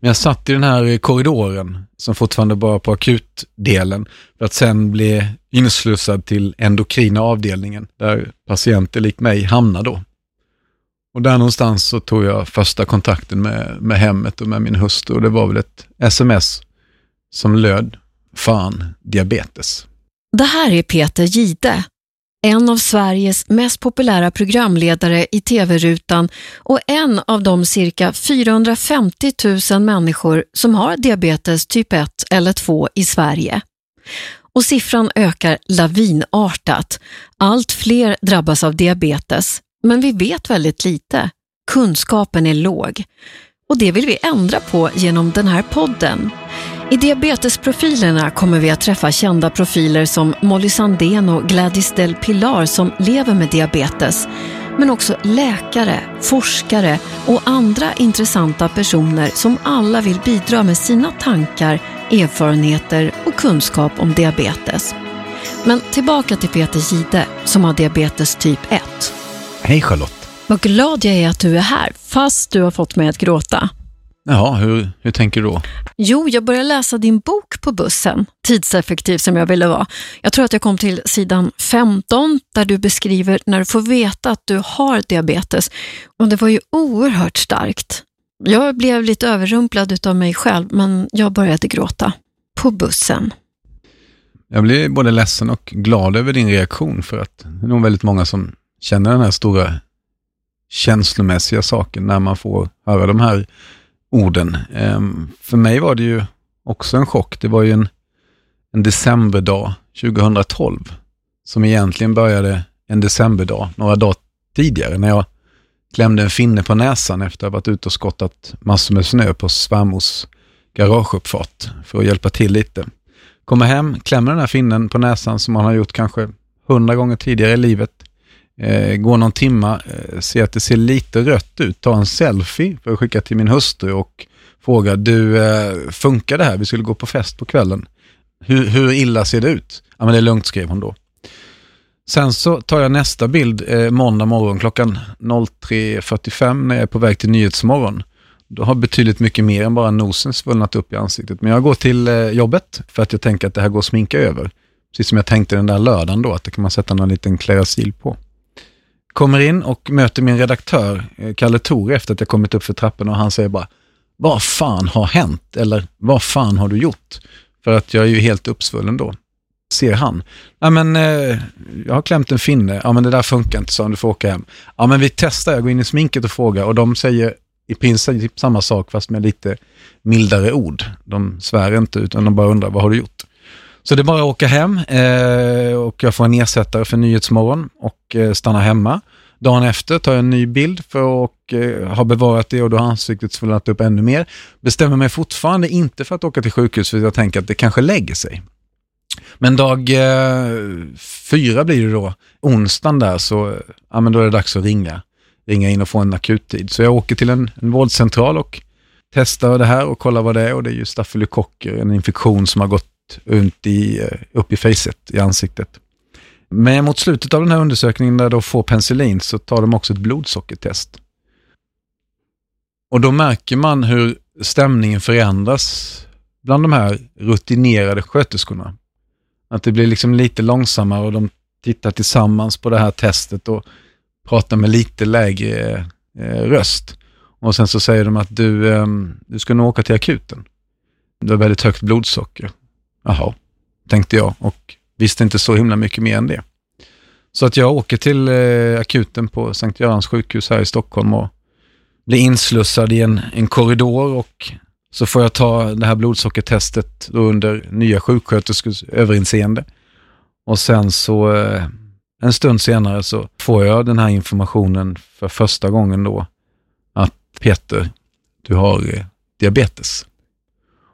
Men jag satt i den här korridoren som fortfarande bara på akutdelen för att sen bli inslussad till endokrina avdelningen där patienter lik mig hamnar då. Och där någonstans så tog jag första kontakten med, med hemmet och med min hustru och det var väl ett sms som löd, fan, diabetes. Det här är Peter Gide, en av Sveriges mest populära programledare i tv-rutan och en av de cirka 450 000 människor som har diabetes typ 1 eller 2 i Sverige. Och siffran ökar lavinartat. Allt fler drabbas av diabetes, men vi vet väldigt lite. Kunskapen är låg. Och det vill vi ändra på genom den här podden. I diabetesprofilerna kommer vi att träffa kända profiler som Molly Sandén och Gladys Del Pilar som lever med diabetes. Men också läkare, forskare och andra intressanta personer som alla vill bidra med sina tankar, erfarenheter och kunskap om diabetes. Men tillbaka till Peter Gide som har diabetes typ 1. Hej Charlotte! Vad glad jag är att du är här, fast du har fått mig att gråta. Ja, hur, hur tänker du då? Jo, jag började läsa din bok på bussen, tidseffektiv som jag ville vara. Jag tror att jag kom till sidan 15 där du beskriver när du får veta att du har diabetes. Och det var ju oerhört starkt. Jag blev lite överrumplad av mig själv, men jag började gråta. På bussen. Jag blir både ledsen och glad över din reaktion för att det är nog väldigt många som känner den här stora känslomässiga saken när man får höra de här orden. Ehm, för mig var det ju också en chock. Det var ju en, en decemberdag 2012 som egentligen började en decemberdag, några dagar tidigare, när jag klämde en finne på näsan efter att ha varit ute och skottat massor med snö på svärmors garageuppfart för att hjälpa till lite. Kommer hem, klämmer den här finnen på näsan som man har gjort kanske hundra gånger tidigare i livet. Eh, går någon timma, eh, ser att det ser lite rött ut, tar en selfie för att skicka till min hustru och frågar, du, eh, funkar det här? Vi skulle gå på fest på kvällen. Hur, hur illa ser det ut? Ja, men det är lugnt, skrev hon då. Sen så tar jag nästa bild eh, måndag morgon klockan 03.45 när jag är på väg till Nyhetsmorgon. Då har betydligt mycket mer än bara nosen svullnat upp i ansiktet. Men jag går till eh, jobbet för att jag tänker att det här går att sminka över. Precis som jag tänkte den där lördagen då, att det kan man sätta någon liten klerasil på. Kommer in och möter min redaktör, eh, Kalle Tor, efter att jag kommit upp för trapporna och han säger bara, vad fan har hänt? Eller vad fan har du gjort? För att jag är ju helt uppsvullen då. Ser han. Ja men, eh, jag har klämt en finne. Ja men det där funkar inte, så han, du får åka hem. Ja men vi testar, jag går in i sminket och frågar och de säger i princip samma sak fast med lite mildare ord. De svär inte utan de bara undrar, vad har du gjort? Så det är bara att åka hem eh, och jag får en ersättare för Nyhetsmorgon och eh, stanna hemma. Dagen efter tar jag en ny bild för att eh, ha bevarat det och då har ansiktet svullnat upp ännu mer. Bestämmer mig fortfarande inte för att åka till sjukhus för jag tänker att det kanske lägger sig. Men dag eh, fyra blir det då, onsdagen där, så eh, ja, men då är det dags att ringa. Ringa in och få en akuttid. Så jag åker till en, en vårdcentral och testar det här och kollar vad det är och det är ju stafylokocker, en infektion som har gått runt i, eh, upp i facet, i ansiktet. Men mot slutet av den här undersökningen där de får penicillin så tar de också ett blodsockertest. Och då märker man hur stämningen förändras bland de här rutinerade sköterskorna. Att det blir liksom lite långsammare och de tittar tillsammans på det här testet och pratar med lite lägre eh, röst. Och sen så säger de att du, eh, du ska nog åka till akuten. Du har väldigt högt blodsocker. Jaha, tänkte jag och visste inte så himla mycket mer än det. Så att jag åker till eh, akuten på Sankt Görans sjukhus här i Stockholm och blir inslussad i en, en korridor och så får jag ta det här blodsockertestet under nya sjuksköterskors överinseende. Och sen så eh, en stund senare så får jag den här informationen för första gången då att Peter, du har eh, diabetes.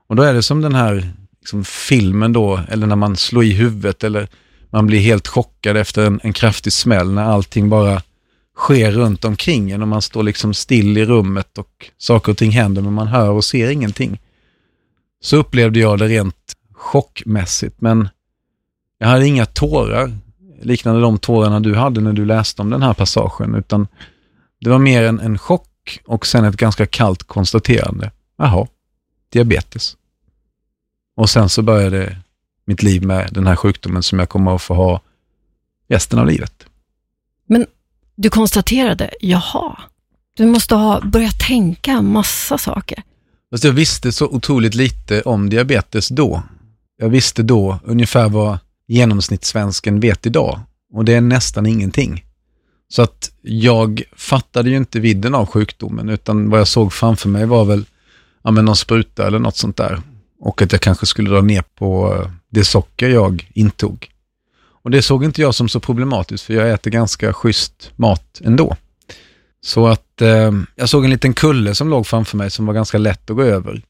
Och då är det som den här liksom, filmen då, eller när man slår i huvudet eller man blir helt chockad efter en, en kraftig smäll när allting bara sker runt omkring en och man står liksom still i rummet och saker och ting händer men man hör och ser ingenting. Så upplevde jag det rent chockmässigt men jag hade inga tårar liknande de tårarna du hade när du läste om den här passagen utan det var mer en, en chock och sen ett ganska kallt konstaterande. Jaha, diabetes. Och sen så började mitt liv med den här sjukdomen som jag kommer att få ha resten av livet. Men du konstaterade, jaha, du måste ha börjat tänka massa saker. Fast jag visste så otroligt lite om diabetes då. Jag visste då ungefär vad genomsnittssvensken vet idag och det är nästan ingenting. Så att jag fattade ju inte vidden av sjukdomen utan vad jag såg framför mig var väl ja, men någon spruta eller något sånt där. Och att jag kanske skulle dra ner på eh, det socker jag intog. Och det såg inte jag som så problematiskt för jag äter ganska schysst mat ändå. Så att eh, jag såg en liten kulle som låg framför mig som var ganska lätt att gå över.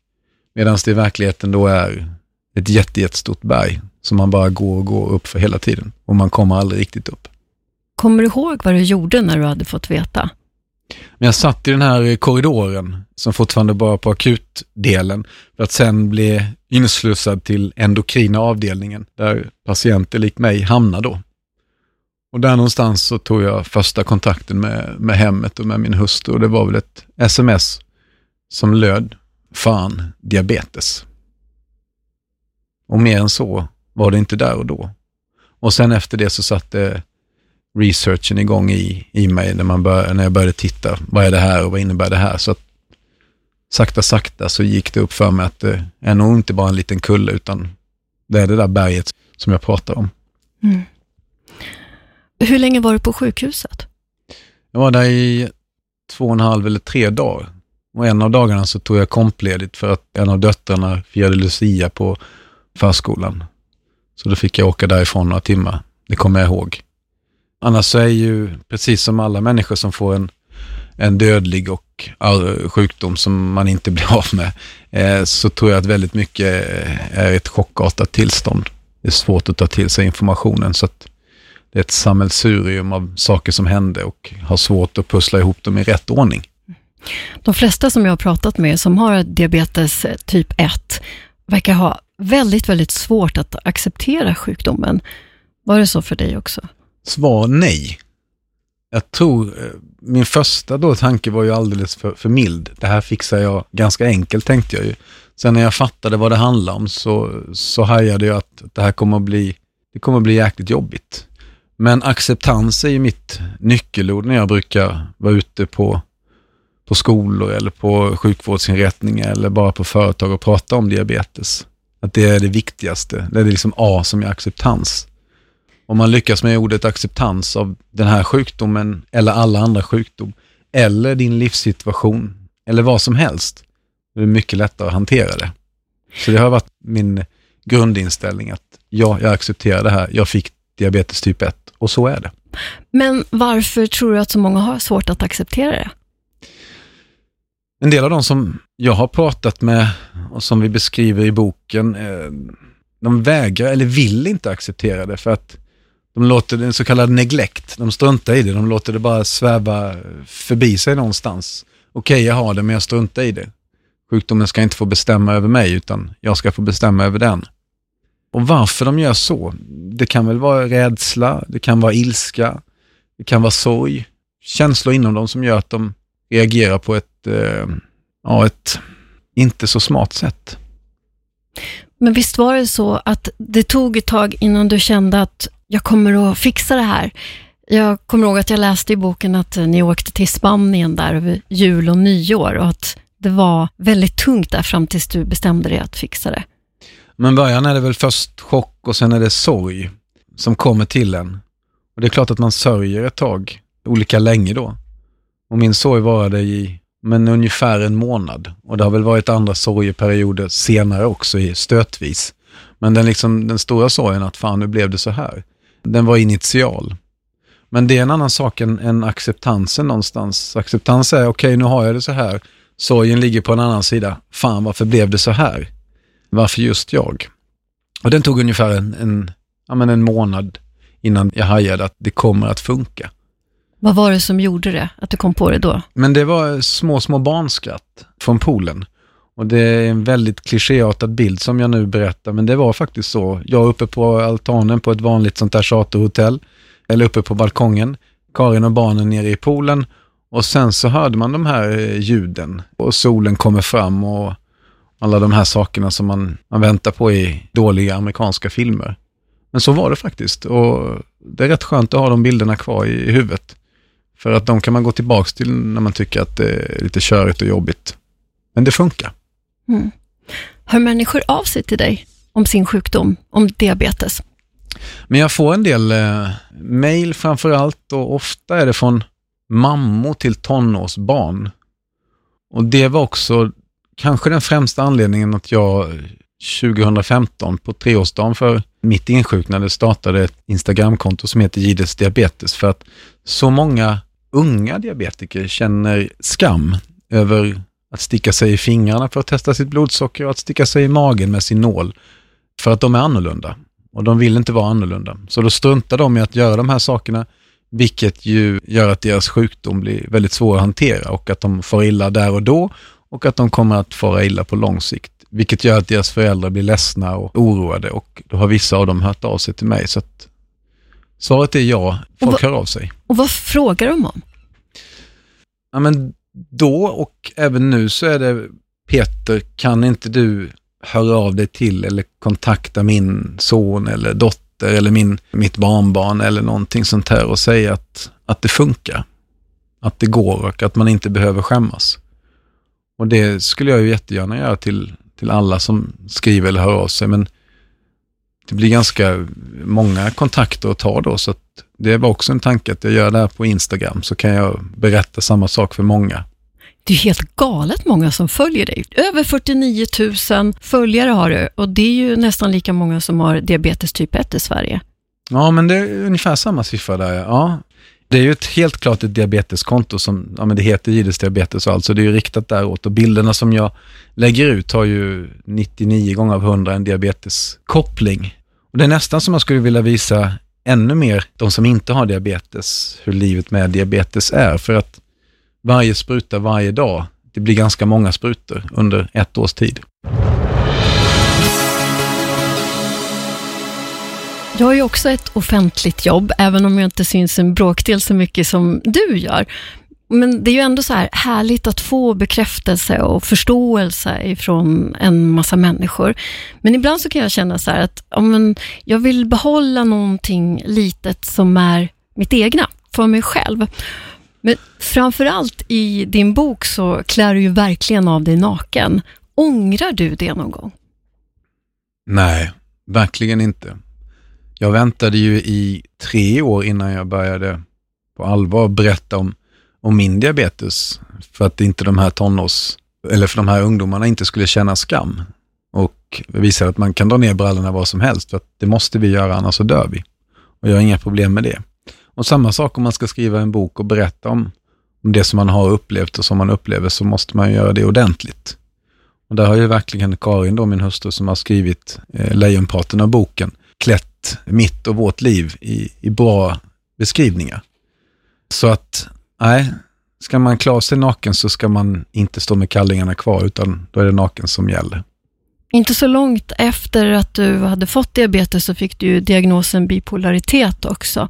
Medan det i verkligheten då är ett jättestort berg som man bara går och går upp för hela tiden. Och man kommer aldrig riktigt upp. Kommer du ihåg vad du gjorde när du hade fått veta? Men jag satt i den här eh, korridoren som fortfarande bara på akutdelen för att sen bli inslussad till endokrina avdelningen där patienter lik mig hamnar då. Och där någonstans så tog jag första kontakten med, med hemmet och med min hustru och det var väl ett sms som löd, fan, diabetes. Och mer än så var det inte där och då. Och sen efter det så satt det researchen igång i, i mig när, man bör, när jag började titta, vad är det här och vad innebär det här? Så att sakta, sakta så gick det upp för mig att det är nog inte bara en liten kulle utan det är det där berget som jag pratar om. Mm. Hur länge var du på sjukhuset? Jag var där i två och en halv eller tre dagar. Och en av dagarna så tog jag kompledigt för att en av döttrarna firade Lucia på förskolan. Så då fick jag åka därifrån några timmar. Det kommer jag ihåg. Annars så är ju, precis som alla människor som får en, en dödlig och sjukdom som man inte blir av med, eh, så tror jag att väldigt mycket eh, är ett chockartat tillstånd. Det är svårt att ta till sig informationen. så att det är ett sammelsurium av saker som hände och har svårt att pussla ihop dem i rätt ordning. De flesta som jag har pratat med som har diabetes eh, typ 1 verkar ha väldigt, väldigt svårt att acceptera sjukdomen. Var det så för dig också? Svar nej. Jag tror, eh, min första då tanke var ju alldeles för, för mild. Det här fixar jag ganska enkelt tänkte jag ju. Sen när jag fattade vad det handlade om så, så hajade jag att det här kommer att bli, det kommer att bli jäkligt jobbigt. Men acceptans är ju mitt nyckelord när jag brukar vara ute på, på skolor eller på sjukvårdsinrättningar eller bara på företag och prata om diabetes. Att det är det viktigaste. Det är liksom A som är acceptans. Om man lyckas med ordet acceptans av den här sjukdomen eller alla andra sjukdom eller din livssituation eller vad som helst, då är det mycket lättare att hantera det. Så det har varit min grundinställning att ja, jag accepterar det här. Jag fick diabetes typ 1 och så är det. Men varför tror du att så många har svårt att acceptera det? En del av de som jag har pratat med och som vi beskriver i boken, eh, de vägrar eller vill inte acceptera det för att de låter den en så kallad neglect, de struntar i det, de låter det bara sväva förbi sig någonstans. Okej, okay, jag har det, men jag struntar i det. Sjukdomen ska inte få bestämma över mig, utan jag ska få bestämma över den. Och varför de gör så? Det kan väl vara rädsla, det kan vara ilska, det kan vara sorg, känslor inom dem som gör att de reagerar på ett, eh, ja, ett inte så smart sätt. Men visst var det så att det tog ett tag innan du kände att jag kommer att fixa det här. Jag kommer ihåg att jag läste i boken att eh, ni åkte till Spanien där över jul och nyår och att det var väldigt tungt där fram tills du bestämde dig att fixa det. Men början är det väl först chock och sen är det sorg som kommer till en. Och det är klart att man sörjer ett tag, olika länge då. Och min sorg varade i men ungefär en månad. Och det har väl varit andra sorgeperioder senare också i stötvis. Men den, liksom, den stora sorgen att fan, nu blev det så här. Den var initial. Men det är en annan sak än, än acceptansen någonstans. Acceptans är, okej okay, nu har jag det så här. Sorgen ligger på en annan sida. Fan, varför blev det så här? Varför just jag? Och den tog ungefär en, en, ja, men en månad innan jag hajade att det kommer att funka. Vad var det som gjorde det, att du kom på det då? Men det var små, små barnskratt från poolen. Och det är en väldigt klichéartad bild som jag nu berättar, men det var faktiskt så. Jag uppe på altanen på ett vanligt sånt där charterhotell, eller uppe på balkongen, Karin och barnen nere i poolen och sen så hörde man de här eh, ljuden och solen kommer fram och, Alla de här sakerna som man, man väntar på i dåliga amerikanska filmer. Men så var det faktiskt och det är rätt skönt att ha de bilderna kvar i huvudet. För att de kan man gå tillbaka till när man tycker att det är lite körigt och jobbigt. Men det funkar. Mm. Hör människor av sig till dig om sin sjukdom, om diabetes? Men jag får en del eh, mejl framför allt och ofta är det från mammor till tonårsbarn. Och det var också kanske den främsta anledningen att jag eh, 2015 på treårsdagen för mitt insjuknande startade ett Instagramkonto som heter Gides Diabetes för att så många unga diabetiker känner skam över att sticka sig i fingrarna för att testa sitt blodsocker och att sticka sig i magen med sin nål för att de är annorlunda. Och de vill inte vara annorlunda. Så då struntar de i att göra de här sakerna, vilket ju gör att deras sjukdom blir väldigt svår att hantera och att de får illa där och då och att de kommer att fara illa på lång sikt. Vilket gör att deras föräldrar blir ledsna och oroade och då har vissa av dem hört av sig till mig. Så att svaret är ja, folk hör av sig. Och vad frågar de om? Ja, men då och även nu så är det Peter, kan inte du höra av dig till eller kontakta min son eller dotter eller min, mitt barnbarn eller någonting sånt här och säga att, att det funkar. Att det går och att man inte behöver skämmas. Och det skulle jag ju jättegärna göra till, till alla som skriver eller hör av sig, men det blir ganska många kontakter att ta då, så det var också en tanke att jag gör det här på Instagram, så kan jag berätta samma sak för många. Det är helt galet många som följer dig. Över 49 000 följare har du och det är ju nästan lika många som har diabetes typ 1 i Sverige. Ja, men det är ungefär samma siffra där. Ja. Det är ju ett, helt klart ett diabeteskonto som, ja men det heter Gides diabetes och alltså det är ju riktat däråt och bilderna som jag lägger ut har ju 99 gånger av 100 en diabeteskoppling. Och det är nästan som man skulle vilja visa ännu mer de som inte har diabetes, hur livet med diabetes är. För att varje spruta varje dag, det blir ganska många sprutor under ett års tid. Jag har ju också ett offentligt jobb, även om jag inte syns en bråkdel så mycket som du gör. Men det är ju ändå så här härligt att få bekräftelse och förståelse ifrån en massa människor. Men ibland så kan jag känna så att ja, men jag vill behålla någonting litet som är mitt egna, för mig själv. Men framförallt i din bok så klär du ju verkligen av dig naken. Ångrar du det någon gång? Nej, verkligen inte. Jag väntade ju i tre år innan jag började på allvar berätta om, om min diabetes. För att inte de här tonårs, eller för de här ungdomarna inte skulle känna skam. Och visa att man kan dra ner brallorna vad som helst, för att det måste vi göra, annars så dör vi. Och jag har inga problem med det. Och samma sak om man ska skriva en bok och berätta om, om det som man har upplevt och som man upplever, så måste man göra det ordentligt. Och där har ju verkligen Karin, då, min hustru, som har skrivit eh, lejonparten av boken, klätt mitt och vårt liv i, i bra beskrivningar. Så att, nej, ska man klara sig naken så ska man inte stå med kallingarna kvar, utan då är det naken som gäller. Inte så långt efter att du hade fått diabetes så fick du diagnosen bipolaritet också.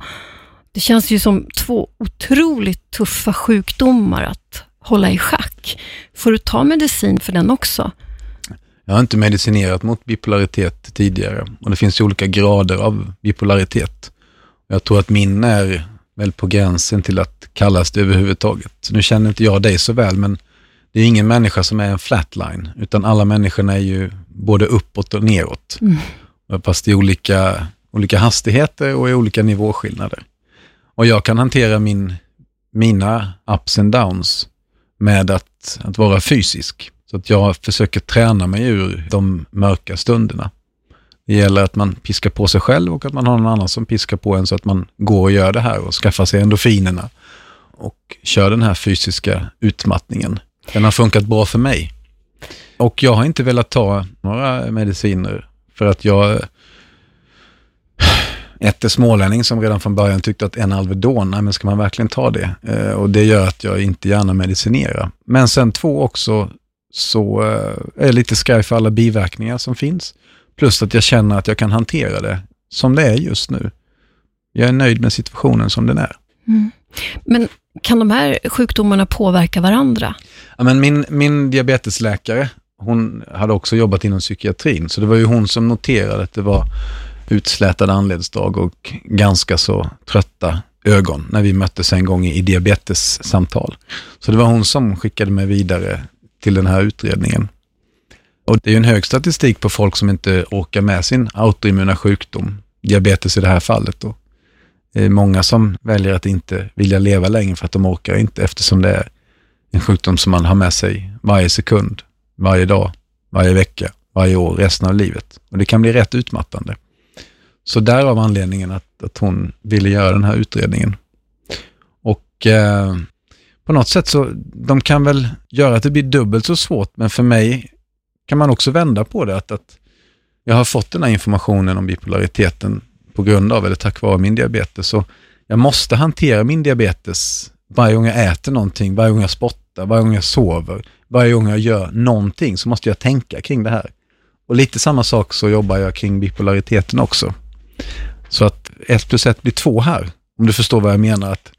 Det känns ju som två otroligt tuffa sjukdomar att hålla i schack. Får du ta medicin för den också? Jag har inte medicinerat mot bipolaritet tidigare och det finns ju olika grader av bipolaritet. Jag tror att min är väl på gränsen till att kallas det överhuvudtaget. Nu känner inte jag dig så väl, men det är ingen människa som är en flatline, utan alla människorna är ju både uppåt och neråt. Mm. Fast i olika, olika hastigheter och i olika nivåskillnader. Och jag kan hantera min, mina ups and downs med att, att vara fysisk. Så att jag försöker träna mig ur de mörka stunderna. Det gäller att man piskar på sig själv och att man har någon annan som piskar på en så att man går och gör det här och skaffar sig endorfinerna och kör den här fysiska utmattningen. Den har funkat bra för mig. Och jag har inte velat ta några mediciner för att jag eh, ett är smålänning som redan från början tyckte att en Alvedon, nej men ska man verkligen ta det? Eh, och det gör att jag inte gärna medicinerar. Men sen två också, så eh, är jag lite skraj för alla biverkningar som finns. Plus att jag känner att jag kan hantera det som det är just nu. Jag är nöjd med situationen som den är. Mm. Men kan de här sjukdomarna påverka varandra? Ja, men min, min diabetesläkare hon hade också jobbat inom psykiatrin, så det var ju hon som noterade att det var utslätade anledsdrag och ganska så trötta ögon när vi möttes en gång i diabetessamtal. Så det var hon som skickade mig vidare till den här utredningen. Och det är ju en hög statistik på folk som inte orkar med sin autoimmuna sjukdom, diabetes i det här fallet. Då. Det är många som väljer att inte vilja leva längre för att de orkar inte eftersom det är en sjukdom som man har med sig varje sekund, varje dag, varje vecka, varje år, resten av livet. Och det kan bli rätt utmattande. Så därav anledningen att, att hon ville göra den här utredningen. Och eh, på något sätt så, de kan väl göra att det blir dubbelt så svårt, men för mig kan man också vända på det, att, att jag har fått den här informationen om bipolariteten på grund av, eller tack vare min diabetes, så jag måste hantera min diabetes varje gång jag äter någonting, varje gång jag spottar, varje gång jag sover, varje gång jag gör någonting så måste jag tänka kring det här. Och lite samma sak så jobbar jag kring bipolariteten också. Så att ett plus ett blir två här, om du förstår vad jag menar. att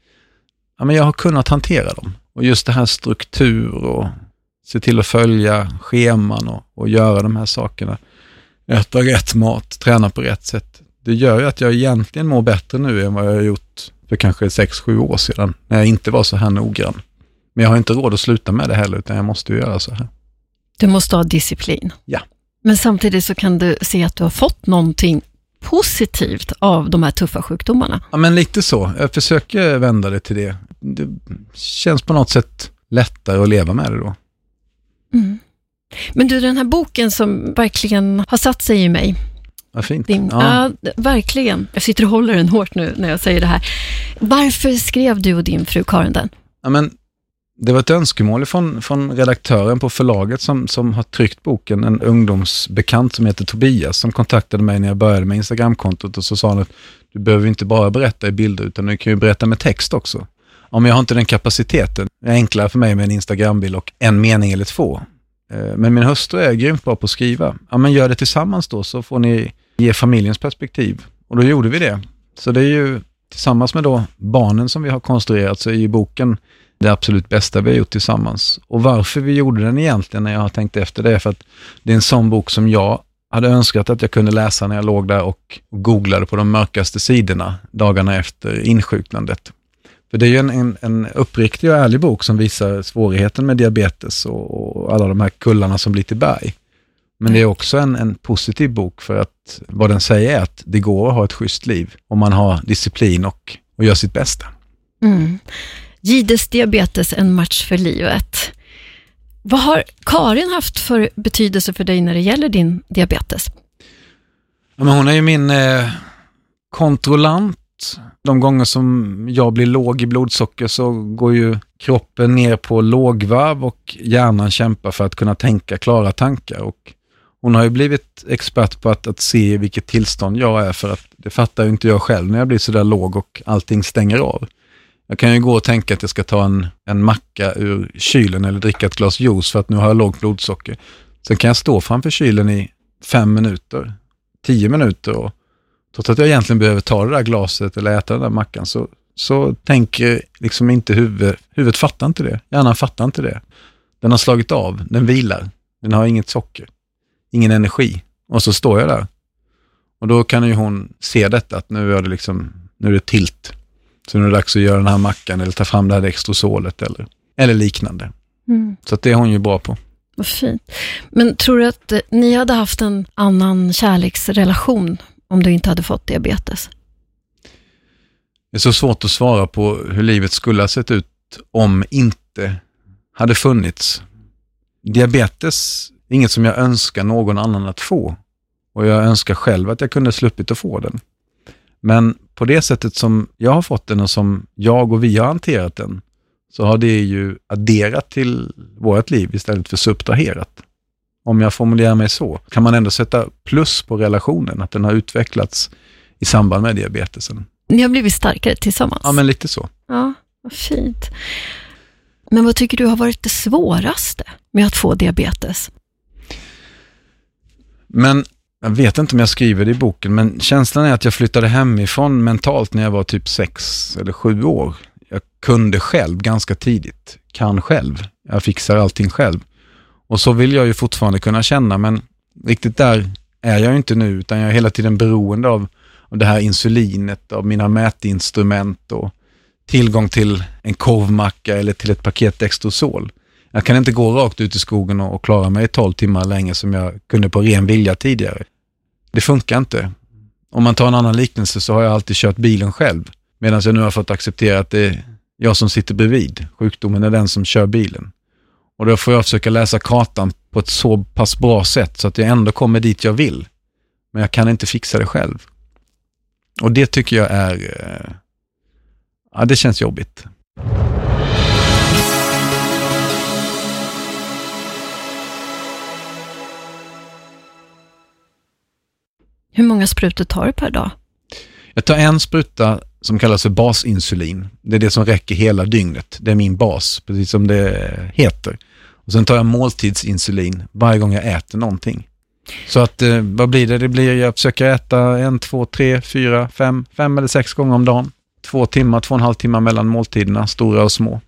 ja, men Jag har kunnat hantera dem. Och just det här struktur och se till att följa scheman och, och göra de här sakerna. Äta rätt mat, träna på rätt sätt. Det gör ju att jag egentligen mår bättre nu än vad jag har gjort för kanske sex sju år sedan, när jag inte var så här noggrann. Men jag har inte råd att sluta med det heller, utan jag måste ju göra så här. Du måste ha disciplin. Ja. Men samtidigt så kan du se att du har fått någonting positivt av de här tuffa sjukdomarna. Ja, men lite så. Jag försöker vända det till det. Det känns på något sätt lättare att leva med det då. Mm. Men du, den här boken som verkligen har satt sig i mig. Vad fint. Din, ja. ja. verkligen. Jag sitter och håller den hårt nu när jag säger det här. Varför skrev du och din fru Karin den? Ja, men det var ett önskemål från, från redaktören på förlaget som, som har tryckt boken, en ungdomsbekant som heter Tobias, som kontaktade mig när jag började med Instagramkontot och så sa han att du behöver inte bara berätta i bilder utan du kan ju berätta med text också. Om jag har inte den kapaciteten, det är enklare för mig med en Instagrambild och en mening eller två. Eh, men min hustru är grymt bra på att skriva. Ja, men gör det tillsammans då så får ni ge familjens perspektiv. Och då gjorde vi det. Så det är ju tillsammans med då barnen som vi har konstruerat så är ju boken det absolut bästa vi har gjort tillsammans. Och varför vi gjorde den egentligen när jag har tänkt efter det är för att det är en sån bok som jag hade önskat att jag kunde läsa när jag låg där och googlade på de mörkaste sidorna dagarna efter insjuknandet. För det är ju en, en, en uppriktig och ärlig bok som visar svårigheten med diabetes och, och alla de här kullarna som blir till berg. Men det är också en, en positiv bok för att vad den säger är att det går att ha ett schysst liv om man har disciplin och, och gör sitt bästa. Mm. Gides diabetes, en match för livet. Vad har Karin haft för betydelse för dig när det gäller din diabetes? Ja, men hon är ju min eh, kontrollant. De gånger som jag blir låg i blodsocker så går ju kroppen ner på lågvarv och hjärnan kämpar för att kunna tänka klara tankar. Och hon har ju blivit expert på att, att se vilket tillstånd jag är för att det fattar ju inte jag själv när jag blir sådär låg och allting stänger av. Jag kan ju gå och tänka att jag ska ta en, en macka ur kylen eller dricka ett glas juice för att nu har jag lågt blodsocker. Sen kan jag stå framför kylen i fem minuter, tio minuter och trots att jag egentligen behöver ta det där glaset eller äta den där mackan så, så tänker liksom inte huvudet, huvudet fattar inte det. Hjärnan fattar inte det. Den har slagit av, den vilar, den har inget socker, ingen energi och så står jag där. Och då kan ju hon se detta att nu är det liksom, nu är det tilt. Så nu är det dags att göra den här mackan eller ta fram det här extrosolet eller, eller liknande. Mm. Så det är hon ju bra på. Vad fint. Men tror du att eh, ni hade haft en annan kärleksrelation om du inte hade fått diabetes? Det är så svårt att svara på hur livet skulle ha sett ut om inte hade funnits. Diabetes är inget som jag önskar någon annan att få och jag önskar själv att jag kunde sluppit att få den. Men på det sättet som jag har fått den och som jag och vi har hanterat den, så har det ju adderat till vårt liv istället för subtraherat. Om jag formulerar mig så, kan man ändå sätta plus på relationen, att den har utvecklats i samband med diabetesen. Ni har blivit starkare tillsammans? Ja, men lite så. Ja, vad fint. Men vad tycker du har varit det svåraste med att få diabetes? Men jag vet inte om jag skriver det i boken, men känslan är att jag flyttade hemifrån mentalt när jag var typ sex eller sju år. Jag kunde själv ganska tidigt, kan själv. Jag fixar allting själv. Och så vill jag ju fortfarande kunna känna, men riktigt där är jag ju inte nu, utan jag är hela tiden beroende av, av det här insulinet, av mina mätinstrument och tillgång till en korvmacka eller till ett paket Dextrosol. Jag kan inte gå rakt ut i skogen och, och klara mig 12 timmar länge som jag kunde på ren vilja tidigare. Det funkar inte. Om man tar en annan liknelse så har jag alltid kört bilen själv, medan jag nu har fått acceptera att det är jag som sitter bredvid. Sjukdomen är den som kör bilen. Och då får jag försöka läsa kartan på ett så pass bra sätt så att jag ändå kommer dit jag vill. Men jag kan inte fixa det själv. Och det tycker jag är, eh, ja det känns jobbigt. Hur många sprutor tar du per dag? Jag tar en spruta som kallas för basinsulin. Det är det som räcker hela dygnet. Det är min bas, precis som det heter. Och Sen tar jag måltidsinsulin varje gång jag äter någonting. Så att, eh, vad blir det? Det blir, jag försöker äta en, två, tre, fyra, fem, fem eller sex gånger om dagen. Två timmar, två och en halv timme mellan måltiderna, stora och små.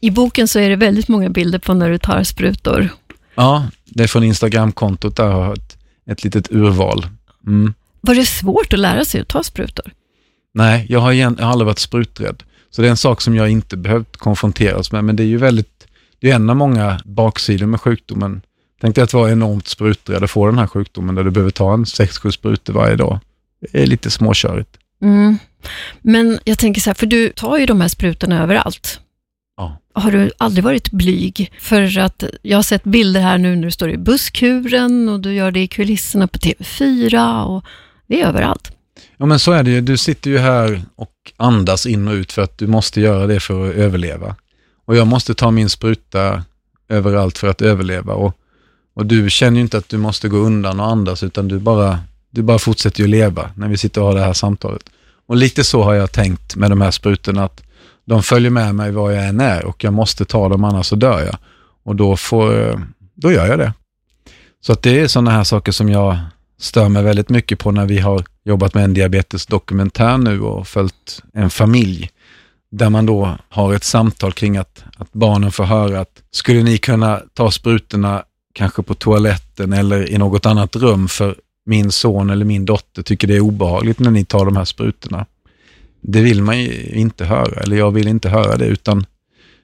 I boken så är det väldigt många bilder på när du tar sprutor. Ja, det är från Instagramkontot, där har jag ett, ett litet urval. Mm. Var det svårt att lära sig att ta sprutor? Nej, jag har, igen, jag har aldrig varit spruträdd. Så det är en sak som jag inte behövt konfronteras med, men det är ju väldigt, det är en av många baksidor med sjukdomen. Tänk dig att vara enormt spruträdd och få den här sjukdomen där du behöver ta en 6-7 sprutor varje dag. Det är lite småkörigt. Mm. Men jag tänker så här, för du tar ju de här sprutorna överallt. Ja. Har du aldrig varit blyg? För att jag har sett bilder här nu när du står i busskuren och du gör det i kulisserna på TV4 och det är överallt. Ja men så är det ju. Du sitter ju här och andas in och ut för att du måste göra det för att överleva. Och jag måste ta min spruta överallt för att överleva. Och, och du känner ju inte att du måste gå undan och andas utan du bara, du bara fortsätter ju leva när vi sitter och har det här samtalet. Och lite så har jag tänkt med de här sprutorna att de följer med mig var jag än är och jag måste ta dem annars så dör jag. Och då, får, då gör jag det. Så att det är sådana här saker som jag stör mig väldigt mycket på när vi har jobbat med en diabetesdokumentär nu och följt en familj där man då har ett samtal kring att, att barnen får höra att skulle ni kunna ta sprutorna kanske på toaletten eller i något annat rum för min son eller min dotter tycker det är obehagligt när ni tar de här sprutorna. Det vill man ju inte höra, eller jag vill inte höra det, utan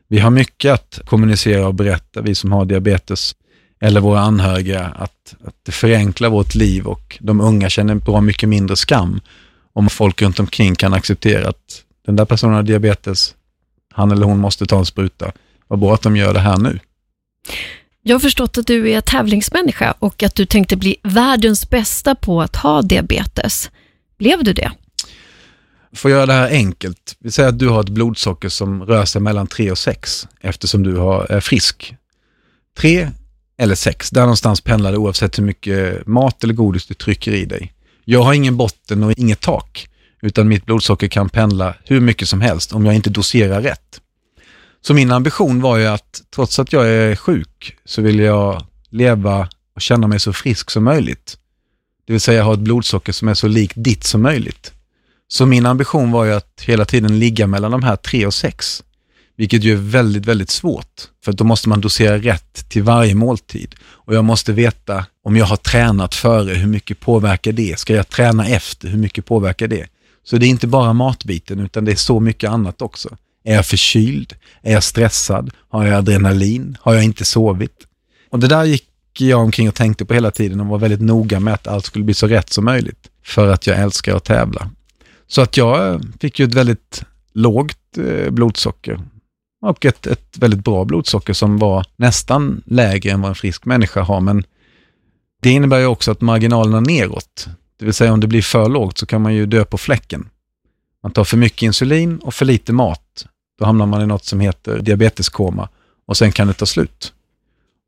vi har mycket att kommunicera och berätta, vi som har diabetes eller våra anhöriga, att, att det förenklar vårt liv och de unga känner bra mycket mindre skam om folk runt omkring kan acceptera att den där personen har diabetes, han eller hon måste ta en spruta. Vad bra att de gör det här nu. Jag har förstått att du är tävlingsmänniska och att du tänkte bli världens bästa på att ha diabetes. Blev du det? För att göra det här enkelt, vi säger att du har ett blodsocker som rör sig mellan 3 och 6 eftersom du har, är frisk. 3 eller 6, där någonstans pendlar det oavsett hur mycket mat eller godis du trycker i dig. Jag har ingen botten och inget tak, utan mitt blodsocker kan pendla hur mycket som helst om jag inte doserar rätt. Så min ambition var ju att trots att jag är sjuk så vill jag leva och känna mig så frisk som möjligt. Det vill säga ha ett blodsocker som är så likt ditt som möjligt. Så min ambition var ju att hela tiden ligga mellan de här tre och sex, Vilket ju är väldigt, väldigt svårt. För då måste man dosera rätt till varje måltid. Och jag måste veta om jag har tränat före, hur mycket påverkar det? Ska jag träna efter, hur mycket påverkar det? Så det är inte bara matbiten, utan det är så mycket annat också. Är jag förkyld? Är jag stressad? Har jag adrenalin? Har jag inte sovit? Och det där gick jag omkring och tänkte på hela tiden och var väldigt noga med att allt skulle bli så rätt som möjligt. För att jag älskar att tävla. Så att jag fick ju ett väldigt lågt eh, blodsocker och ett, ett väldigt bra blodsocker som var nästan lägre än vad en frisk människa har. Men det innebär ju också att marginalerna neråt, det vill säga om det blir för lågt så kan man ju dö på fläcken. Man tar för mycket insulin och för lite mat. Då hamnar man i något som heter diabeteskoma och sen kan det ta slut.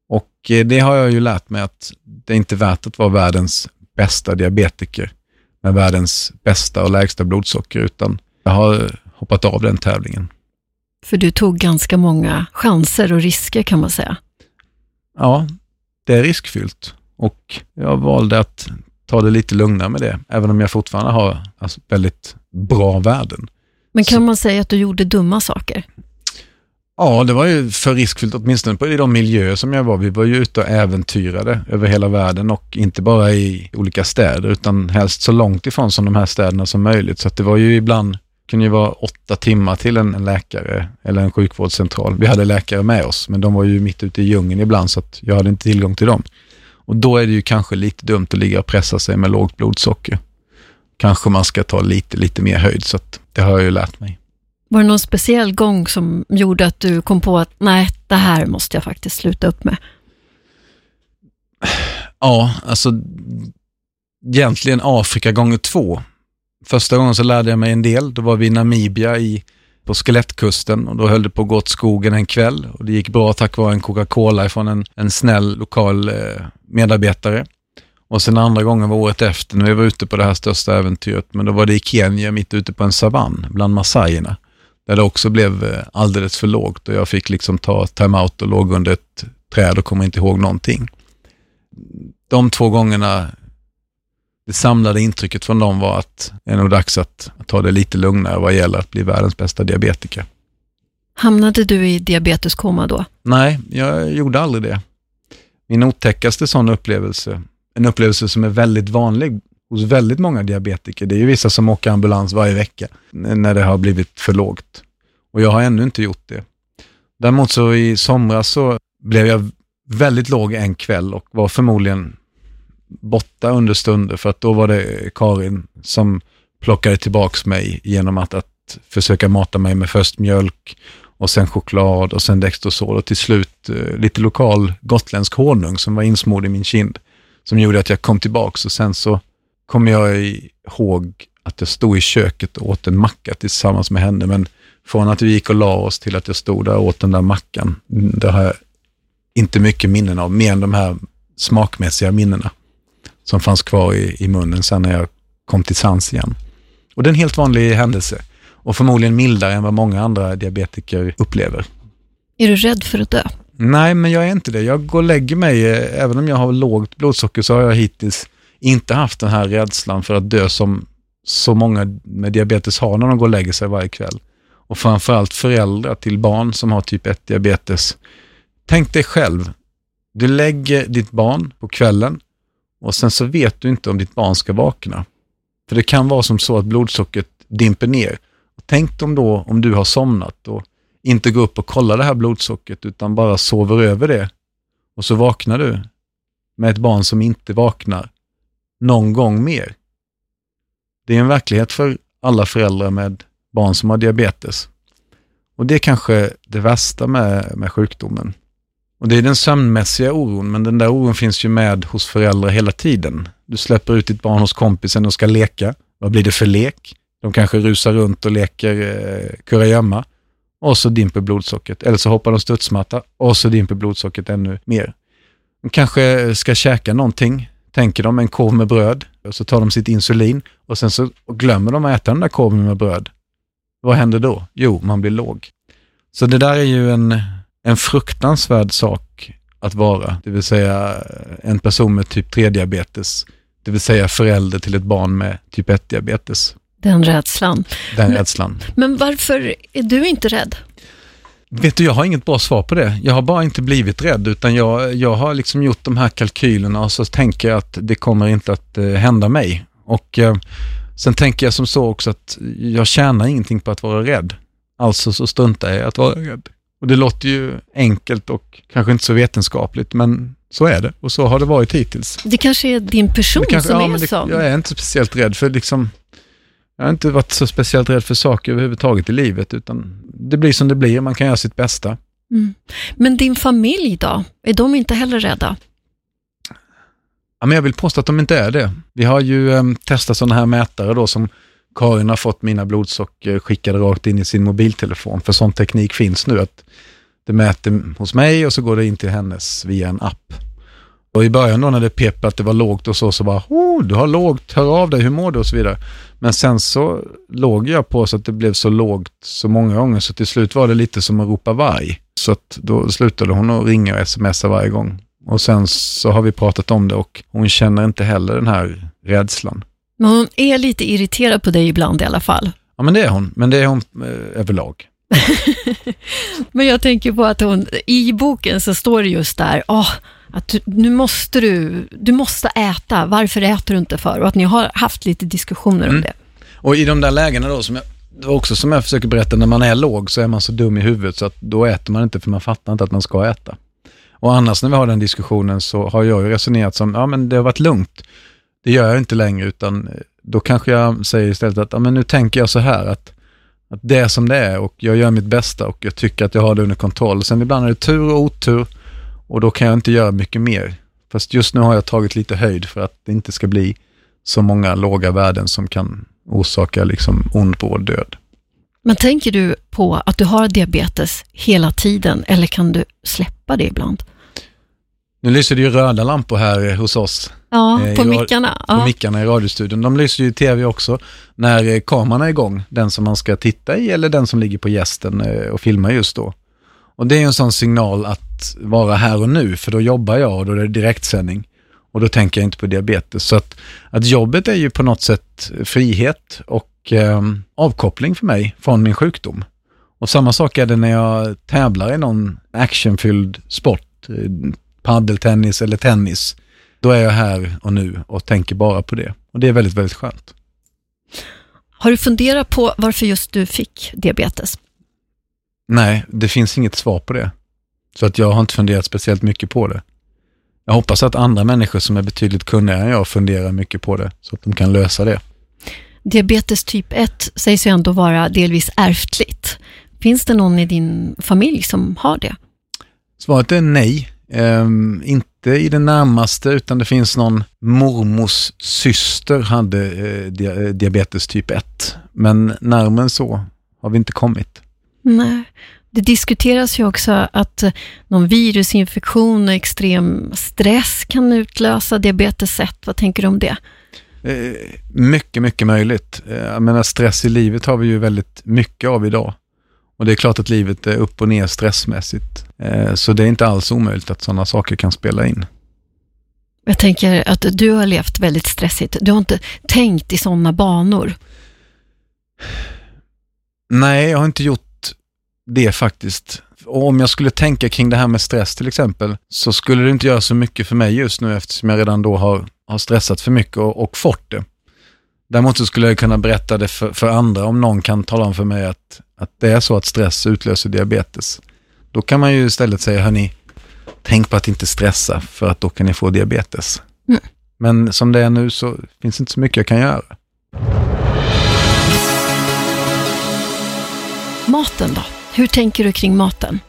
Och eh, det har jag ju lärt mig att det är inte värt att vara världens bästa diabetiker med världens bästa och lägsta blodsocker, utan jag har hoppat av den tävlingen. För du tog ganska många chanser och risker kan man säga. Ja, det är riskfyllt och jag valde att ta det lite lugnare med det, även om jag fortfarande har alltså, väldigt bra värden. Men kan Så. man säga att du gjorde dumma saker? Ja, det var ju för riskfyllt, åtminstone på, i de miljöer som jag var. Vi var ju ute och äventyrade över hela världen och inte bara i olika städer, utan helst så långt ifrån som de här städerna som möjligt. Så att det var ju ibland, kunde ju vara åtta timmar till en, en läkare eller en sjukvårdscentral. Vi hade läkare med oss, men de var ju mitt ute i djungeln ibland, så att jag hade inte tillgång till dem. Och då är det ju kanske lite dumt att ligga och pressa sig med lågt blodsocker. Kanske man ska ta lite, lite mer höjd, så att det har jag ju lärt mig. Var det någon speciell gång som gjorde att du kom på att nej, det här måste jag faktiskt sluta upp med? Ja, alltså egentligen Afrika gånger två. Första gången så lärde jag mig en del. Då var vi i Namibia i, på skelettkusten och då höll det på att gå åt skogen en kväll och det gick bra tack vare en Coca-Cola från en, en snäll lokal eh, medarbetare. Och sen andra gången var året efter när vi var ute på det här största äventyret, men då var det i Kenya mitt ute på en savann bland massajerna. Där det också blev eh, alldeles för lågt och jag fick liksom ta time-out och låg under ett träd och kommer inte ihåg någonting. De två gångerna, det samlade intrycket från dem var att det är nog dags att, att ta det lite lugnare vad gäller att bli världens bästa diabetiker. Hamnade du i diabeteskoma då? Nej, jag gjorde aldrig det. Min otäckaste sån upplevelse, en upplevelse som är väldigt vanlig hos väldigt många diabetiker. Det är ju vissa som åker ambulans varje vecka när det har blivit för lågt. Och jag har ännu inte gjort det. Däremot så i somras så blev jag väldigt låg en kväll och var förmodligen borta under stunder för att då var det Karin som plockade tillbaks mig genom att, att försöka mata mig med först mjölk och sen choklad och sen Dextrosol och till slut eh, lite lokal gotländsk honung som var insmord i min kind som gjorde att jag kom tillbaks och sen så kommer jag ihåg att jag stod i köket och åt en macka tillsammans med henne, men från att vi gick och la oss till att jag stod där och åt den där mackan, det har jag inte mycket minnen av, mer än de här smakmässiga minnena som fanns kvar i, i munnen sen när jag kom till sans igen. Och det är en helt vanlig händelse och förmodligen mildare än vad många andra diabetiker upplever. Är du rädd för att dö? Nej, men jag är inte det. Jag går och lägger mig, eh, även om jag har lågt blodsocker så har jag hittills inte haft den här rädslan för att dö som så många med diabetes har när de går och lägger sig varje kväll. Och framförallt föräldrar till barn som har typ 1 diabetes. Tänk dig själv, du lägger ditt barn på kvällen och sen så vet du inte om ditt barn ska vakna. För det kan vara som så att blodsockret dimper ner. Och tänk dem då om du har somnat och inte går upp och kollar det här blodsockret utan bara sover över det. Och så vaknar du med ett barn som inte vaknar någon gång mer. Det är en verklighet för alla föräldrar med barn som har diabetes. Och det är kanske det värsta med, med sjukdomen. Och Det är den sömnmässiga oron, men den där oron finns ju med hos föräldrar hela tiden. Du släpper ut ditt barn hos kompisen och ska leka. Vad blir det för lek? De kanske rusar runt och leker eh, kurragömma och så dimper blodsockret. Eller så hoppar de studsmatta och så dimper blodsockret ännu mer. De kanske ska käka någonting tänker de en korv med bröd och så tar de sitt insulin och sen så glömmer de att äta den där korven med bröd. Vad händer då? Jo, man blir låg. Så det där är ju en, en fruktansvärd sak att vara, det vill säga en person med typ 3-diabetes, det vill säga förälder till ett barn med typ 1-diabetes. Den rädslan. Den men, rädslan. Men varför är du inte rädd? Vet du, jag har inget bra svar på det. Jag har bara inte blivit rädd, utan jag, jag har liksom gjort de här kalkylerna och så tänker jag att det kommer inte att eh, hända mig. Och eh, sen tänker jag som så också att jag tjänar ingenting på att vara rädd. Alltså så struntar jag i att vara rädd. Och det låter ju enkelt och kanske inte så vetenskapligt, men så är det och så har det varit hittills. Det kanske är din person kanske, som ja, är det, sån? Jag är inte speciellt rädd för liksom, jag har inte varit så speciellt rädd för saker överhuvudtaget i livet, utan det blir som det blir, man kan göra sitt bästa. Mm. Men din familj då? Är de inte heller rädda? Ja, men jag vill påstå att de inte är det. Vi har ju eh, testat sådana här mätare då som Karin har fått mina blodsocker skickade rakt in i sin mobiltelefon, för sån teknik finns nu att det mäter hos mig och så går det in till hennes via en app. Och i början då när det pep att det var lågt och så, så bara, oh, du har lågt, hör av dig, hur mår du och så vidare. Men sen så låg jag på så att det blev så lågt så många gånger så till slut var det lite som att ropa varg. Så att då slutade hon att ringa och smsa varje gång. Och sen så har vi pratat om det och hon känner inte heller den här rädslan. Men hon är lite irriterad på dig ibland i alla fall. Ja men det är hon, men det är hon eh, överlag. Men jag tänker på att hon, i boken så står det just där, oh, att du, nu måste du, du måste äta, varför äter du inte för? Och att ni har haft lite diskussioner om Mm. det. Och i de där lägena då, som jag, det var också som jag försöker berätta, när man är låg så är man så dum i huvudet så att då äter man inte för man fattar inte att man ska äta. Och annars när vi har den diskussionen så har jag ju resonerat som, ja men det har varit lugnt. Det gör jag inte längre utan eh, då kanske jag säger istället att, ja men nu tänker jag så här att, att det är som det är och jag gör mitt bästa och jag tycker att jag har det under kontroll. Sen ibland är det tur och otur och då kan jag inte göra mycket mer. Fast just nu har jag tagit lite höjd för att det inte ska bli så många låga värden som kan orsaka liksom ond bråd död. Men tänker du på att du har diabetes hela tiden eller kan du släppa det ibland? Nu lyser det ju röda lampor här hos oss, Ja, Eh, på mickarna. på Ja. mickarna i radiostudion. De lyser ju i tv också när eh, kameran är igång, den som man ska titta i eller den som ligger på gästen eh, och filmar just då. Och det är ju en sån signal att vara här och nu, för då jobbar jag och då är det direktsändning. Och då tänker jag inte på diabetes. Så att, att jobbet är ju på något sätt frihet och eh, avkoppling för mig från min sjukdom. Och samma sak är det när jag tävlar i någon actionfylld sport, eh, paddeltennis eller tennis. Då är jag här och nu och tänker bara på det. Och det är väldigt, väldigt skönt. Har du funderat på varför just du fick diabetes? Nej, det finns inget svar på det. Så att jag har inte funderat speciellt mycket på det. Jag hoppas att andra människor som är betydligt kunnigare än jag funderar mycket på det, så att de kan lösa det. Diabetes typ 1 sägs ju ändå vara delvis ärftligt. Finns det någon i din familj som har det? Svaret är nej. Ehm, inte i det närmaste, utan det finns någon mormors syster hade eh, diabetes typ 1. Men närmare så har vi inte kommit. Nej. Det diskuteras ju också att eh, någon virusinfektion och extrem stress kan utlösa diabetes 1. Vad tänker du om det? Eh, mycket, mycket möjligt. Eh, jag menar, stress i livet har vi ju väldigt mycket av idag. Och det är klart att livet är upp och ner stressmässigt. Så det är inte alls omöjligt att sådana saker kan spela in. Jag tänker att du har levt väldigt stressigt. Du har inte tänkt i sådana banor. Nej, jag har inte gjort det faktiskt. Och om jag skulle tänka kring det här med stress till exempel, så skulle det inte göra så mycket för mig just nu eftersom jag redan då har, har stressat för mycket och, och fått det. Däremot så skulle jag kunna berätta det för, för andra om någon kan tala om för mig att, att det är så att stress utlöser diabetes. Då kan man ju istället säga, hörni, tänk på att inte stressa för att då kan ni få diabetes. Mm. Men som det är nu så finns det inte så mycket jag kan göra. Maten då? Hur tänker du kring maten?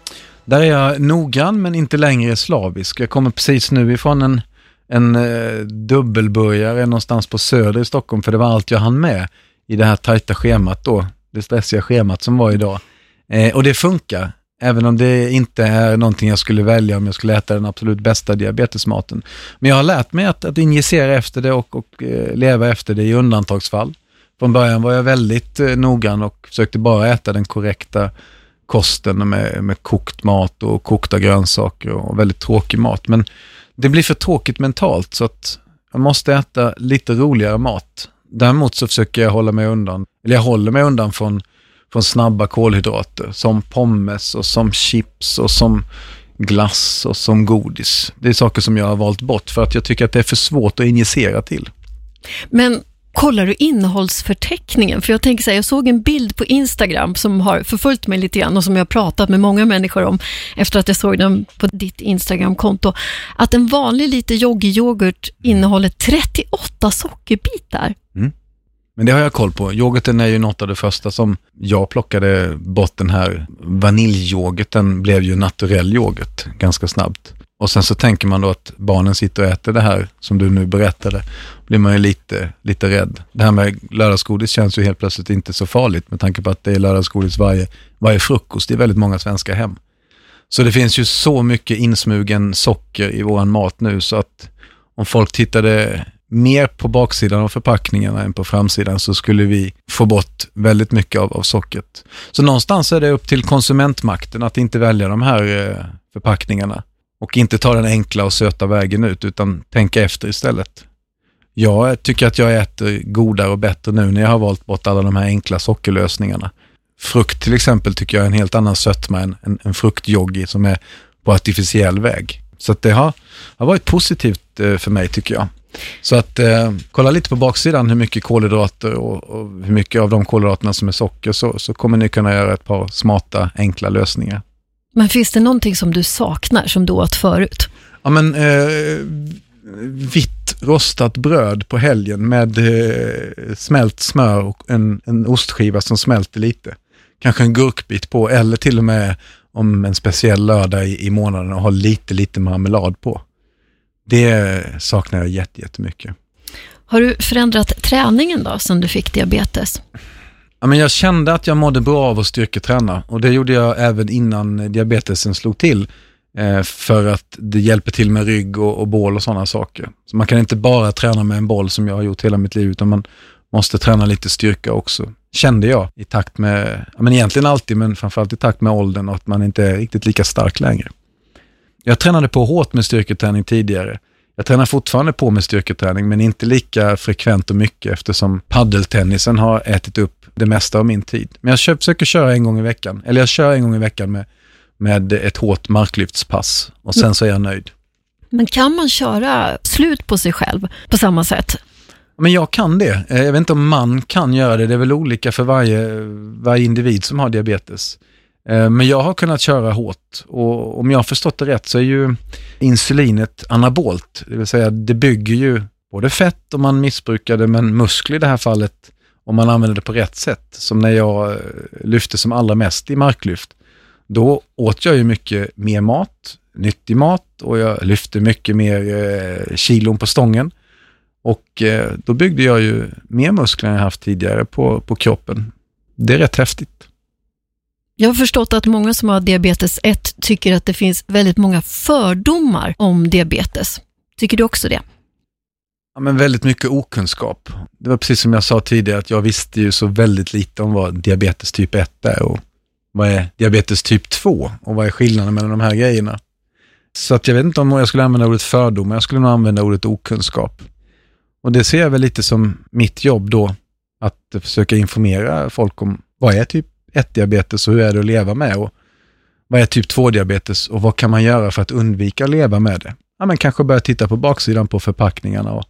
Där är jag noggrann men inte längre slavisk. Jag kommer precis nu ifrån en, en eh, dubbelburgare någonstans på Söder i Stockholm för det var allt jag hann med i det här tajta schemat då. Det stressiga schemat som var idag. Eh, och det funkar, även om det inte är någonting jag skulle välja om jag skulle äta den absolut bästa diabetesmaten. Men jag har lärt mig att, att injicera efter det och, och eh, leva efter det i undantagsfall. Från början var jag väldigt eh, noggrann och försökte bara äta den korrekta kosten med, med kokt mat och kokta grönsaker och väldigt tråkig mat. Men det blir för tråkigt mentalt så att jag måste äta lite roligare mat. Däremot så försöker jag hålla mig undan, eller jag håller mig undan från, från snabba kolhydrater som pommes och som chips och som glass och som godis. Det är saker som jag har valt bort för att jag tycker att det är för svårt att injicera till. Men kollar du innehållsförteckningen? För jag tänker så här, jag såg en bild på Instagram som har förföljt mig lite grann och som jag har pratat med många människor om efter att jag såg den på ditt Instagramkonto. Att en vanlig liter yoghurt innehåller 38 sockerbitar. Mm. Men det har jag koll på. Yoghurten är ju något av det första som jag plockade bort den här vaniljyoghurten blev ju naturell yoghurt ganska snabbt. Och sen så tänker man då att barnen sitter och äter det här som du nu berättade. blir man ju lite, lite rädd. Det här med lördagsgodis känns ju helt plötsligt inte så farligt med tanke på att det är lördagsgodis varje, varje frukost i väldigt många svenska hem. Så det finns ju så mycket insmugen socker i våran mat nu så att om folk tittade mer på baksidan av förpackningarna än på framsidan så skulle vi få bort väldigt mycket av, av sockret. Så någonstans är det upp till konsumentmakten att inte välja de här eh, förpackningarna och inte ta den enkla och söta vägen ut utan tänka efter istället. Jag tycker att jag äter godare och bättre nu när jag har valt bort alla de här enkla sockerlösningarna. Frukt till exempel tycker jag är en helt annan sötma än en, en fruktjoggi som är på artificiell väg. Så det har, har varit positivt eh, för mig tycker jag. Så att eh, kolla lite på baksidan hur mycket kolhydrater och, och, hur mycket av de kolhydraterna som är socker så, så kommer ni kunna göra ett par smarta, enkla lösningar. Men finns det någonting som du saknar som du åt förut? Ja, men eh, vitt rostat bröd på helgen med eh, smält smör och en, en ostskiva som smälter lite. Kanske en gurkbit på eller till och med om en speciell lördag i, i månaden och ha lite, lite marmelad på. Det saknar jag jättemycket. Har du förändrat träningen då, sen du fick diabetes? Ja, men jag kände att jag mådde bra av att styrketräna och det gjorde jag även innan diabetesen slog till. Eh, för att det hjälper till med rygg och, och bål och sådana saker. Så man kan inte bara träna med en boll som jag har gjort hela mitt liv, utan man måste träna lite styrka också. Kände jag i takt med, ja, men egentligen alltid, men framförallt i takt med åldern och att man inte är riktigt lika stark längre. Jag tränade på hårt med styrketräning tidigare. Jag tränar fortfarande på med styrketräning, men inte lika frekvent och mycket eftersom paddeltennisen har ätit upp det mesta av min tid. Men jag försöker köra en gång i veckan, eller jag kör en gång i veckan med, med ett hårt marklyftspass och sen så är jag nöjd. Men kan man köra slut på sig själv på samma sätt? Men jag kan det. Eh, jag vet inte om man kan göra det. Det är väl olika för varje, varje individ som har diabetes. Eh, men jag har kunnat köra hårt och om jag har förstått det rätt så är ju insulinet anabolt, det vill säga det bygger ju både fett om man missbrukar det, men muskler i det här fallet om man använder det på rätt sätt. Som när jag eh, lyfte som allra mest i marklyft. Då åt jag ju mycket mer mat, nyttig mat och jag lyfte mycket mer eh, kilon på stången. Och eh, då byggde jag ju mer muskler än jag haft tidigare på, på kroppen. Det är rätt häftigt. Jag har förstått att många som har diabetes 1 tycker att det finns väldigt många fördomar om diabetes. Tycker du också det? Ja, men väldigt mycket okunskap. Det var precis som jag sa tidigare, att jag visste ju så väldigt lite om vad diabetes typ 1 är och vad är diabetes typ 2 och vad är skillnaden mellan de här grejerna. Så att jag vet inte om jag skulle använda ordet fördom, men jag skulle nog använda ordet okunskap. Och det ser jag väl lite som mitt jobb då, att försöka informera folk om vad är typ 1-diabetes och hur är det att leva med och vad är typ 2-diabetes och vad kan man göra för att undvika att leva med det? Ja, men kanske börja titta på baksidan på förpackningarna och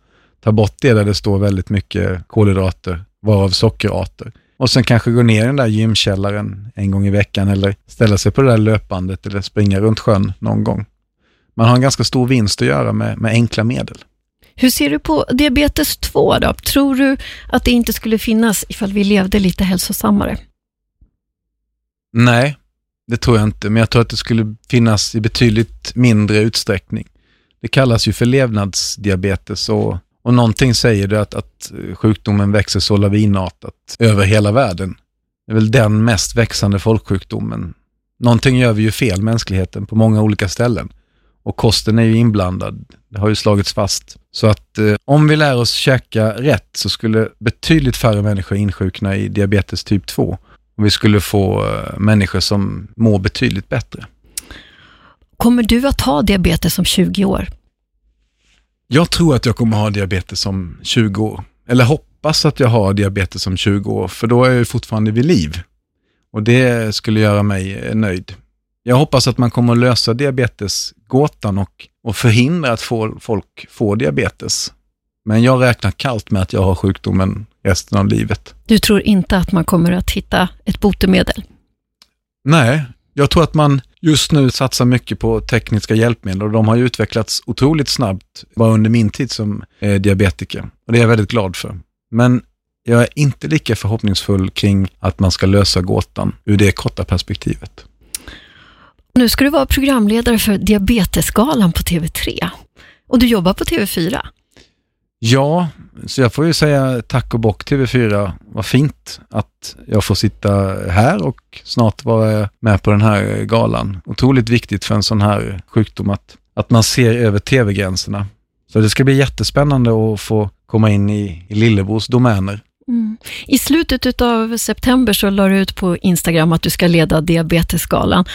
ta bort det där det står väldigt mycket kolhydrater, varav sockerarter. Och sen kanske gå ner i den där gymkällaren en gång i veckan eller ställa sig på det där löpbandet eller springa runt sjön någon gång. Man har en ganska stor vinst att göra med, med enkla medel. Hur ser du på diabetes 2 då? Tror du att det inte skulle finnas ifall vi levde lite hälsosammare? Nej, det tror jag inte, men jag tror att det skulle finnas i betydligt mindre utsträckning. Det kallas ju för levnadsdiabetes och, och någonting säger det att, att sjukdomen växer så lavinartat över hela världen. Det är väl den mest växande folksjukdomen. Någonting gör vi ju fel, mänskligheten, på många olika ställen. Och kosten är ju inblandad. Det har ju slagits fast. Så att eh, om vi lär oss käka rätt så skulle betydligt färre människor insjukna i diabetes typ 2 och vi skulle få eh, människor som mår betydligt bättre. Kommer du att ha diabetes om 20 år? Jag tror att jag kommer ha diabetes om 20 år. Eller hoppas att jag har diabetes om 20 år, för då är jag fortfarande vid liv. Och det skulle göra mig eh, nöjd. Jag hoppas att man kommer att lösa diabetesgåtan och, och förhindra att få, folk får diabetes. Men jag räknar kallt med att jag har sjukdomen resten av livet. Du tror inte att man kommer att hitta ett botemedel? Nej, jag tror att man just nu satsar mycket på tekniska hjälpmedel och de har ju utvecklats otroligt snabbt bara under min tid som eh, diabetiker. Och det är jag väldigt glad för. Men jag är inte lika förhoppningsfull kring att man ska lösa gåtan ur det korta perspektivet. Nu ska du vara programledare för Diabetesgalan på TV3 och du jobbar på TV4. Ja, så jag får ju säga tack och bock TV4. Vad fint att jag får sitta här och snart vara med på den här galan. Otroligt viktigt för en sån här sjukdom att, att man ser över tv-gränserna. Så det ska bli jättespännande att få komma in i, i Lillebrors domäner. Mm. I slutet av september så la du ut på Instagram att du ska leda Diabetesgalan.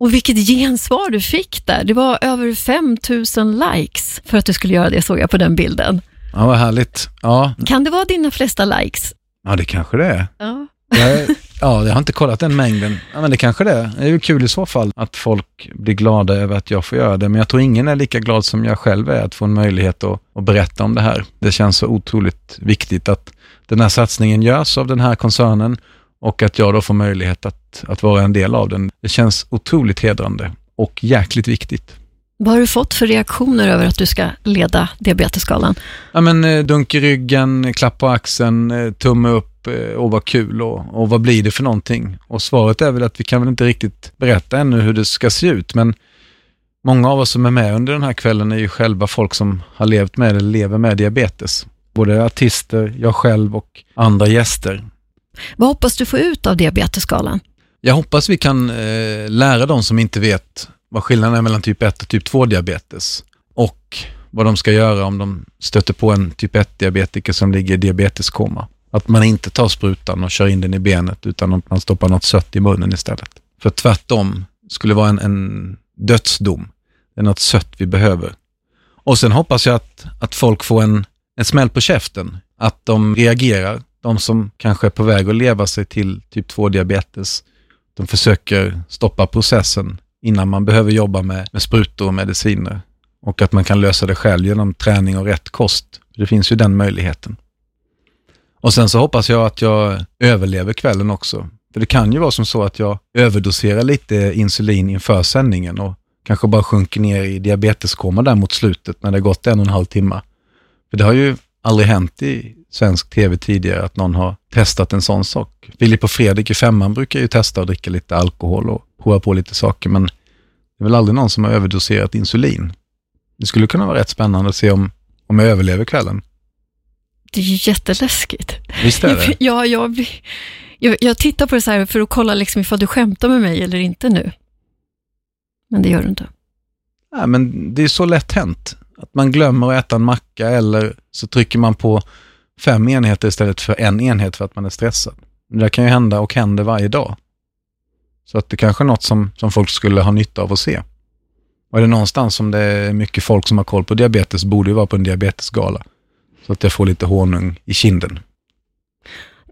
Och vilket gensvar du fick där. Det var över 5000 likes för att du skulle göra det, såg jag på den bilden. Ja, vad härligt. Ja. Kan det vara dina flesta likes? Ja, det kanske det är. Ja. Jag, ja, jag har inte kollat den mängden. Ja, men det kanske det är. Det är ju kul i så fall att folk blir glada över att jag får göra det. Men jag tror ingen är lika glad som jag själv är att få en möjlighet att, att berätta om det här. Det känns så otroligt viktigt att den här satsningen görs av den här koncernen och att jag då får möjlighet att, att vara en del av den. Det känns otroligt hedrande och jäkligt viktigt. Vad har du fått för reaktioner över att du ska leda Diabetesgalan? Ja, men, eh, dunk i ryggen, klapp på axeln, eh, tumme upp och eh, vad kul och, och vad blir det för någonting? Och svaret är väl att vi kan väl inte riktigt berätta ännu hur det ska se ut, men många av oss som är med under den här kvällen är ju själva folk som har levt med eller lever med diabetes. Både artister, jag själv och andra gäster. Vad hoppas du få ut av Diabetesgalan? Jag hoppas vi kan eh, lära de som inte vet vad skillnaden är mellan typ 1 och typ 2 diabetes och vad de ska göra om de stöter på en typ 1-diabetiker som ligger i diabeteskoma. Att man inte tar sprutan och kör in den i benet utan att man stoppar något sött i munnen istället. För tvärtom skulle vara en, en dödsdom. Det är något sött vi behöver. Och sen hoppas jag att, att folk får en, en smäll på käften. Att de reagerar. De som kanske är på väg att leva sig till typ 2-diabetes. De försöker stoppa processen innan man behöver jobba med, med sprutor och mediciner. Och att man kan lösa det själv genom träning och rätt kost. Det finns ju den möjligheten. Och sen så hoppas jag att jag överlever kvällen också. För det kan ju vara som så att jag överdoserar lite insulin inför sändningen och kanske bara sjunker ner i diabeteskoma där mot slutet när det gått en och en halv timme. För det har ju aldrig hänt i svensk tv tidigare att någon har testat en sån sak. Filip och Fredrik i femman brukar ju testa att dricka lite alkohol och prova på lite saker, men det är väl aldrig någon som har överdoserat insulin. Det skulle kunna vara rätt spännande att se om, om jag överlever kvällen. Det är ju jätteläskigt. Visst är det? Ja, jag, jag, jag tittar på det så här för att kolla liksom ifall du skämtar med mig eller inte nu. Men det gör du inte. Nej, men det är så lätt hänt. Att man glömmer att äta en macka eller så trycker man på fem enheter istället för en enhet för att man är stressad. Det där kan ju hända och händer varje dag. Så att det kanske är något som, som folk skulle ha nytta av att se. Och är det någonstans som det är mycket folk som har koll på diabetes borde det vara på en diabetesgala. Så att jag får lite honung i kinden.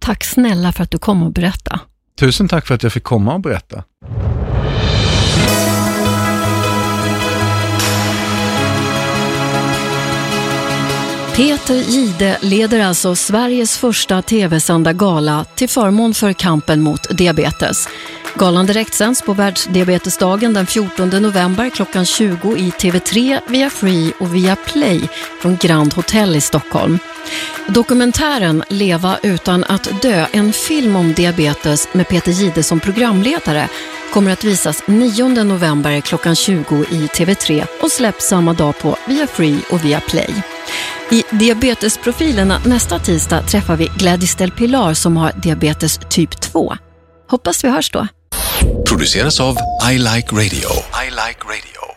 Tack snälla för att du kom och berätta. Tusen tack för att jag fick komma och berätta. Peter Gide leder alltså Sveriges första tv-sända gala till förmån för kampen mot diabetes. Galan direktsänds på världsdiabetesdagen den 14 november klockan 20 i TV3, via Free och via Play från Grand Hotel i Stockholm. Dokumentären Leva utan att dö, en film om diabetes med Peter Gide som programledare kommer att visas 9 november klockan 20 i TV3 och släpps samma dag på via Free och via Play. I Diabetesprofilerna nästa tisdag träffar vi Gladys Del Pilar som har diabetes typ 2. Hoppas vi hörs då. Produceras av I Like Radio. I like radio.